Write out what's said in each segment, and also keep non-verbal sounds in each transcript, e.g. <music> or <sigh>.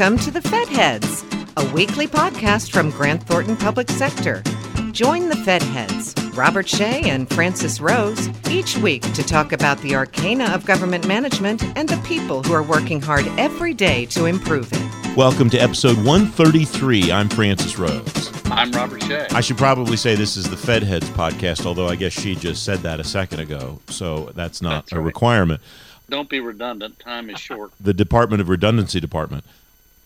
Welcome to the Fed Heads, a weekly podcast from Grant Thornton Public Sector. Join the Fed Heads, Robert Shea and Francis Rose, each week to talk about the arcana of government management and the people who are working hard every day to improve it. Welcome to episode 133. I'm Francis Rose. I'm Robert Shea. I should probably say this is the Fed Heads podcast, although I guess she just said that a second ago, so that's not That's a right. requirement. Don't be redundant. Time is short. The Department of Redundancy Department.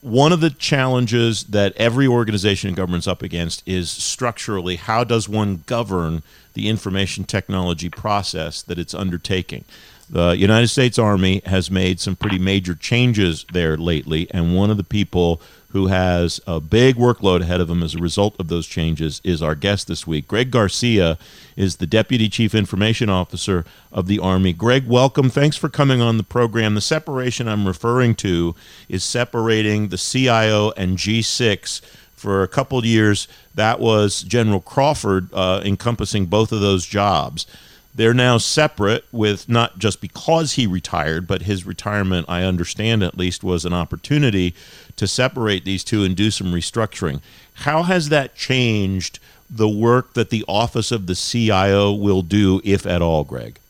One of the challenges that every organization and government's up against is structurally how does one govern the information technology process that it's undertaking? The United States Army has made some pretty major changes there lately, and one of the people who has a big workload ahead of him as a result of those changes is our guest this week. Greg Garcia is the Deputy Chief Information Officer of the Army. Greg, welcome. Thanks for coming on the program. The separation I'm referring to is separating the CIO and G6 for a couple of years, that was General Crawford uh, encompassing both of those jobs. They're now separate, with not just because he retired, but his retirement, I understand at least, was an opportunity to separate these two and do some restructuring. How has that changed the work that the Office of the CIO will do, if at all, Greg?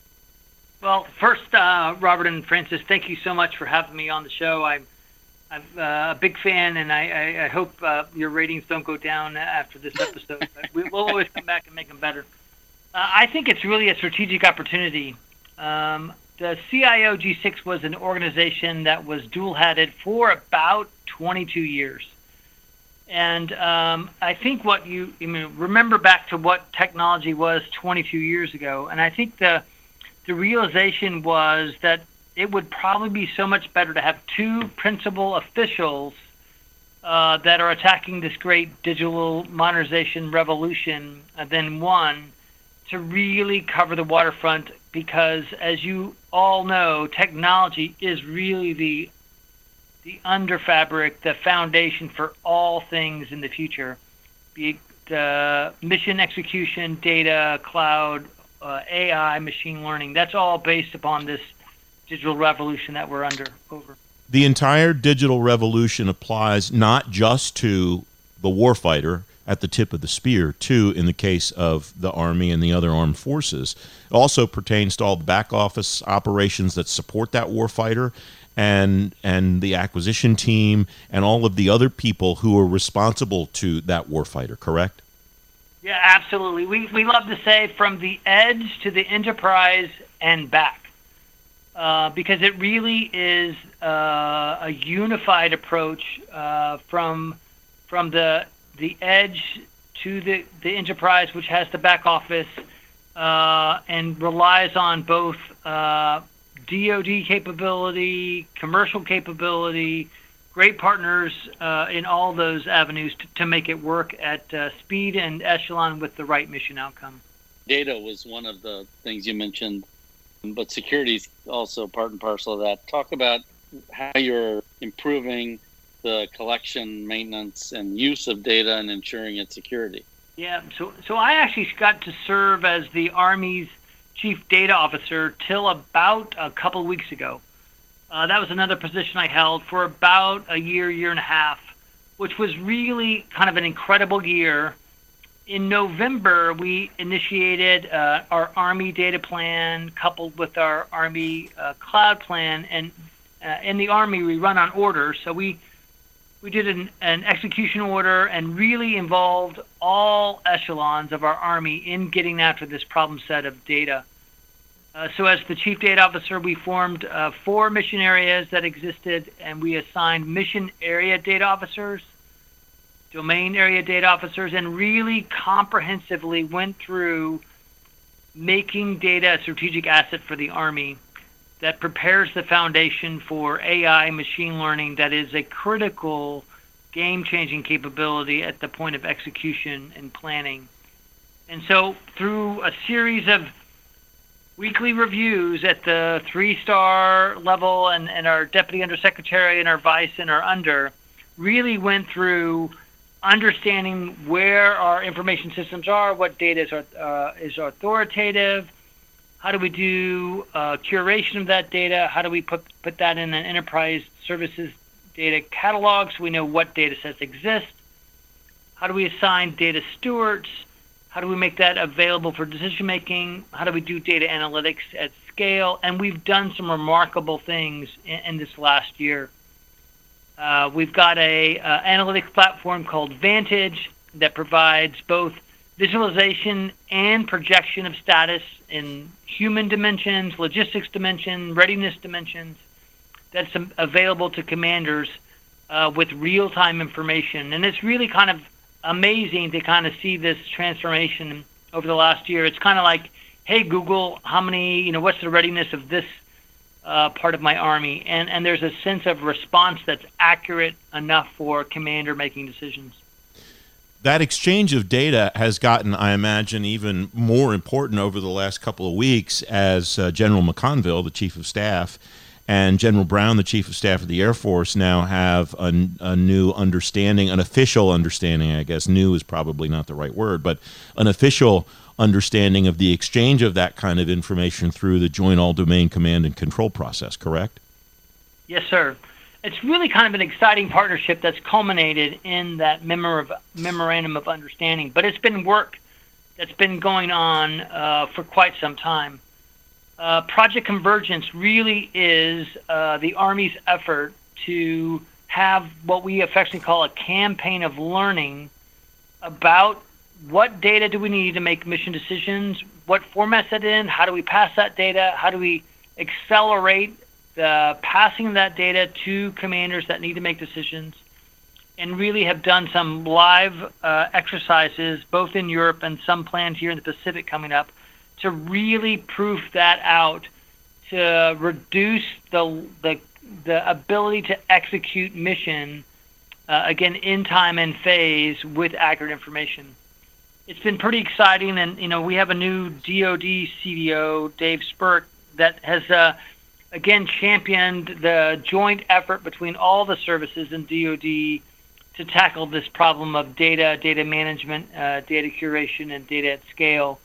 Well, first, uh, Robert and Francis, thank you so much for having me on the show. I'm, I'm uh, a big fan, and I, I, I hope uh, your ratings don't go down after this episode. we'll always come back and make them better. Uh, I think it's really a strategic opportunity. Um, the CIO G6 was an organization that was dual-headed for about 22 years. And um, I think what you, I mean, remember back to what technology was 22 years ago, and I think the the realization was that it would probably be so much better to have two principal officials uh, that are attacking this great digital modernization revolution uh, than one to really cover the waterfront because as you all know technology is really the the under fabric the foundation for all things in the future be it uh, mission execution data cloud uh, AI, machine learning. That's all based upon this digital revolution that we're under. Over. The entire digital revolution applies not just to the warfighter at the tip of the spear, too, in the case of the Army and the other armed forces. It also pertains to all the back office operations that support that warfighter and and the acquisition team and all of the other people who are responsible to that warfighter, correct? Yeah, absolutely. We, we love to say from the edge to the enterprise and back. Uh, because it really is uh, a unified approach uh, from from the the edge to the, the enterprise, which has the back office uh, and relies on both uh, DoD capability, commercial capability, great partners uh, in all those avenues to, to make it work at uh, speed and echelon with the right mission outcome. Data was one of the things you mentioned, but security is also part and parcel of that. Talk about how you're improving the collection, maintenance, and use of data and ensuring its security. Yeah, so so I actually got to serve as the Army's chief data officer till about a couple weeks ago. Uh, that was another position I held for about a year, year and a half, which was really kind of an incredible year. In November, we initiated uh, our Army data plan coupled with our Army uh, cloud plan. And uh, in the Army, we run on orders. So we, we did an, an execution order and really involved all echelons of our Army in getting after this problem set of data. Uh, so, as the chief data officer, we formed uh, four mission areas that existed, and we assigned mission area data officers, domain area data officers, and really comprehensively went through making data a strategic asset for the Army that prepares the foundation for AI machine learning that is a critical game changing capability at the point of execution and planning. And so, through a series of weekly reviews at the three star level and, and our deputy undersecretary and our vice and our under really went through understanding where our information systems are, what data is, uh, is authoritative, how do we do uh, curation of that data, how do we put, put that in an enterprise services data catalog so we know what data sets exist? How do we assign data stewards? How do we make that available for decision making? How do we do data analytics at scale? And we've done some remarkable things in, in this last year. Uh, we've got a uh, analytics platform called Vantage that provides both visualization and projection of status in human dimensions, logistics dimension, readiness dimensions. That's available to commanders uh, with real-time information, and it's really kind of amazing to kind of see this transformation over the last year. It's kind of like, hey Google, how many, you know, what's the readiness of this uh, part of my army? And and there's a sense of response that's accurate enough for commander making decisions that exchange of data has gotten, I imagine, even more important over the last couple of weeks as uh, General McConville, the Chief of Staff, and General Brown, the Chief of Staff of the Air Force, now have a, a, new understanding, an official understanding, I guess. New is probably not the right word, but an official understanding of the exchange of that kind of information through the Joint All Domain Command and Control process, correct? Yes, sir it's really kind of an exciting partnership that's culminated in that memorandum of understanding. But it's been work that's been going on uh, for quite some time. Uh, Project Convergence really is uh, the Army's effort to have what we affectionately call a campaign of learning about what data do we need to make mission decisions, what formats it in, how do we pass that data, how do we accelerate the passing that data to commanders that need to make decisions, and really have done some live uh, exercises both in Europe and some planned here in the Pacific coming up to really proof that out to reduce the the the ability to execute mission uh, again in time and phase with accurate information. It's been pretty exciting, and you know we have a new DoD CDO, Dave Spirk, that has uh, again championed the joint effort between all the services in DoD to tackle this problem of data, data management, uh, data curation, and data at scale.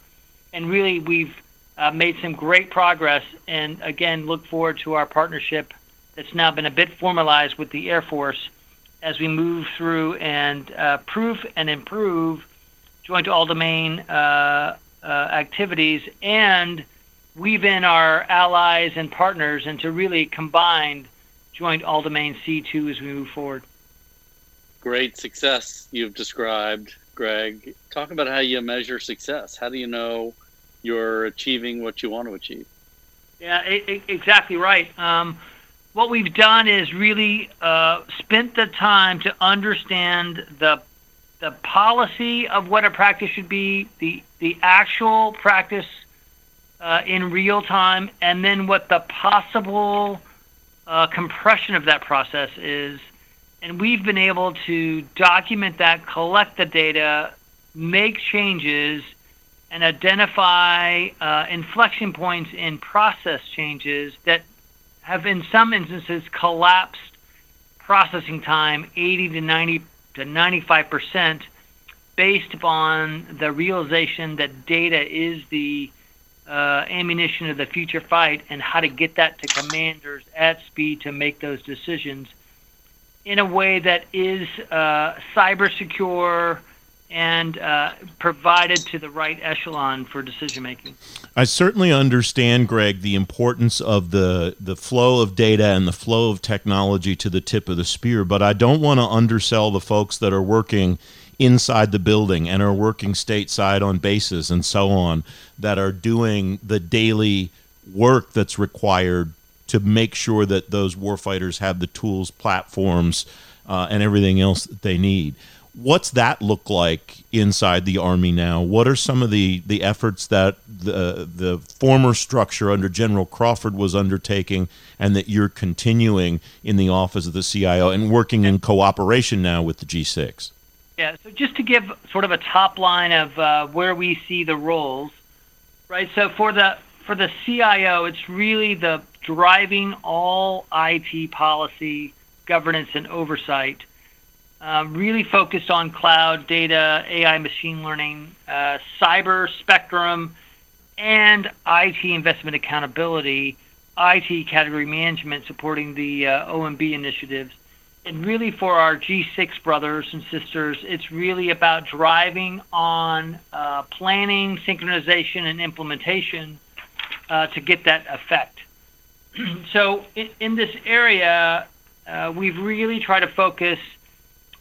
And really, we've uh, made some great progress. And again, look forward to our partnership that's now been a bit formalized with the Air Force as we move through and uh, proof and improve joint all domain uh, uh, activities and weave in our allies and partners into really combined joint all domain C2 as we move forward. Great success you've described, Greg. Talk about how you measure success. How do you know you're achieving what you want to achieve? Yeah, it, it, exactly right. Um, what we've done is really uh, spent the time to understand the the policy of what a practice should be, the the actual practice uh, in real time, and then what the possible uh, compression of that process is. And we've been able to document that, collect the data, make changes, and identify uh, inflection points in process changes that have, in some instances, collapsed processing time 80 to 90 to 95 percent based upon the realization that data is the uh, ammunition of the future fight and how to get that to commanders at speed to make those decisions in a way that is uh, cyber secure and uh, provided to the right echelon for decision making. I certainly understand, Greg, the importance of the the flow of data and the flow of technology to the tip of the spear, but I don't want to undersell the folks that are working inside the building and are working stateside on bases and so on that are doing the daily work that's required to make sure that those warfighters have the tools, platforms, uh, and everything else that they need. What's that look like inside the Army now? What are some of the, the efforts that the, the former structure under General Crawford was undertaking and that you're continuing in the office of the CIO and working in cooperation now with the G6? Yeah, so just to give sort of a top line of uh, where we see the roles, right? So for the for the CIO, it's really the driving all IT policy, governance, and oversight. Uh, really focused on cloud, data, AI, machine learning, uh, cyber spectrum, and IT investment accountability, IT category management supporting the uh, OMB initiatives and really for our G6 brothers and sisters, it's really about driving on uh, planning, synchronization, and implementation uh, to get that effect. <clears throat> so in, in, this area, uh, we've really tried to focus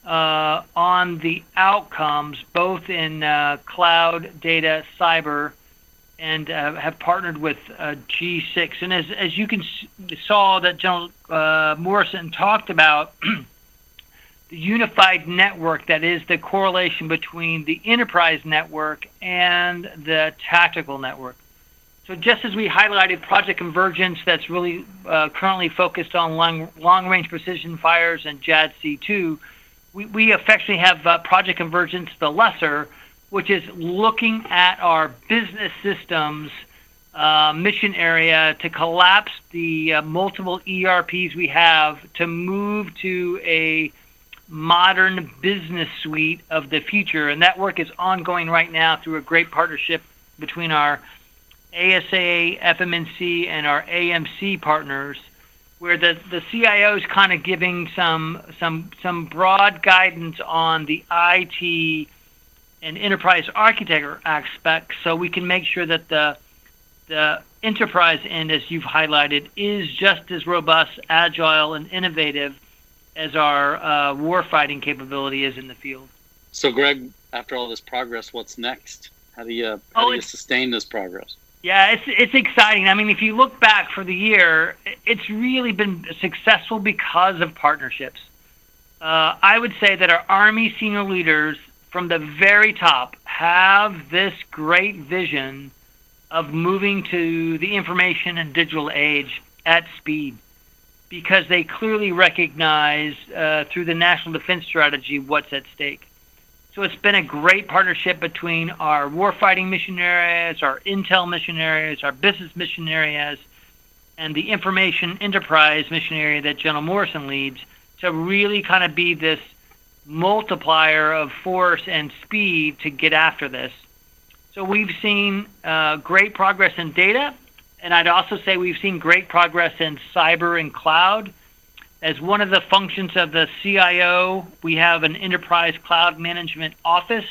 uh, on the outcomes, both in uh, cloud, data, cyber, and uh, have partnered with G6. And as, as you can saw that General Morrison talked about, <clears throat> the unified network that is the correlation between the enterprise network and the tactical network. So just as we highlighted Project Convergence, that's really uh, currently focused on long, long-range precision fires and JADC2, we, we affectionately have uh, Project Convergence, the lesser, which is looking at our business systems uh, mission area to collapse the uh, multiple ERPs we have to move to a modern business suite of the future. And that work is ongoing right now through a great partnership between our ASA, FM&C, and our AMC partners, where the, the CIO is kind of giving some some some broad guidance on the IT and enterprise architecture aspect so we can make sure that the the enterprise end, as you've highlighted, is just as robust, agile, and innovative as our uh, warfighting capability is in the field. So, Greg, after all this progress, what's next? How do you how oh, do you sustain this progress? Yeah, it's it's exciting. I mean, if you look back for the year, it's really been successful because of partnerships. Uh, I would say that our Army senior leaders from the very top have this great vision of moving to the information and digital age at speed because they clearly recognize uh, through the national defense strategy what's at stake. So it's been a great partnership between our warfighting mission areas, our intel mission areas, our business mission areas, and the information enterprise mission area that General Morrison leads to really kind of be this multiplier of force and speed to get after this. So we've seen uh, great progress in data and I'd also say we've seen great progress in cyber and cloud. As one of the functions of the CIO, we have an enterprise cloud management office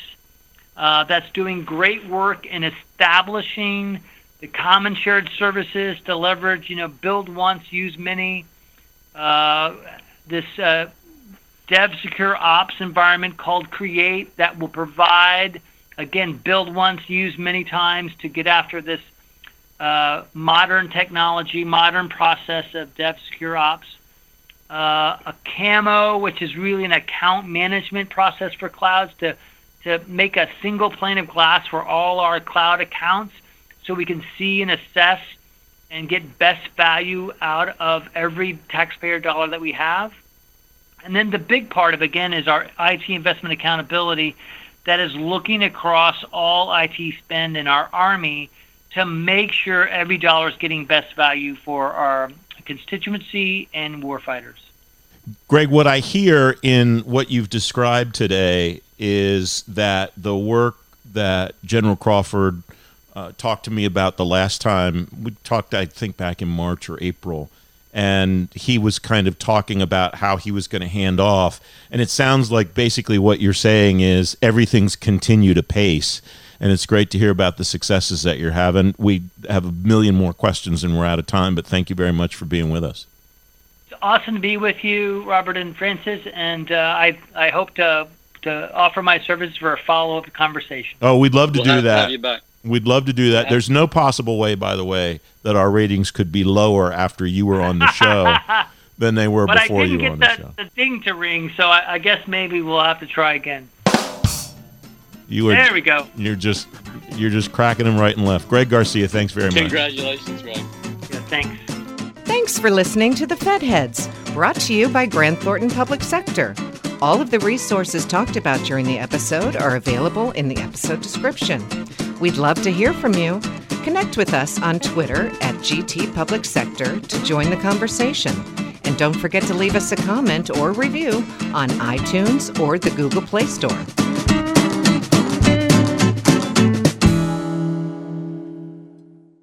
uh, that's doing great work in establishing the common shared services to leverage, you know, build once, use many. Uh, this Dev Secure Ops environment called Create that will provide, again, build once, use many times to get after this uh, modern technology, modern process of Dev Secure Ops, uh, ACAMO, which is really an account management process for clouds to, to make a single pane of glass for all our cloud accounts so we can see and assess and get best value out of every taxpayer dollar that we have. And then the big part of, again, is our IT investment accountability that is looking across all IT spend in our Army to make sure every dollar is getting best value for our constituency and warfighters. Greg, what I hear in what you've described today is that the work that General Crawford uh, talked to me about the last time we talked, I think back in March or April, and he was kind of talking about how he was going to hand off. And it sounds like basically what you're saying is everything's continued apace and it's great to hear about the successes that you're having. We have a million more questions and we're out of time, but thank you very much for being with us. It's awesome to be with you, Robert and Francis, and uh, I I hope to to offer my services for a follow up conversation. Oh, we'd love to we'll do have, that. Have We'd love to do that. Yeah. There's no possible way, by the way, that our ratings could be lower after you were on the show <laughs> than they were but before you were on the, the show. the ding to ring, so I, I guess maybe we'll have to try again. You are, there we go. You're just you're just cracking them right and left. Greg Garcia, thanks very much. Congratulations, Greg. Yeah, thanks. Thanks for listening to the Fed Heads, brought to you by Grant Thornton Public Sector. All of the resources talked about during the episode are available in the episode description. We'd love to hear from you. Connect with us on Twitter at GT Public Sector to join the conversation. And don't forget to leave us a comment or review on iTunes or the Google Play Store.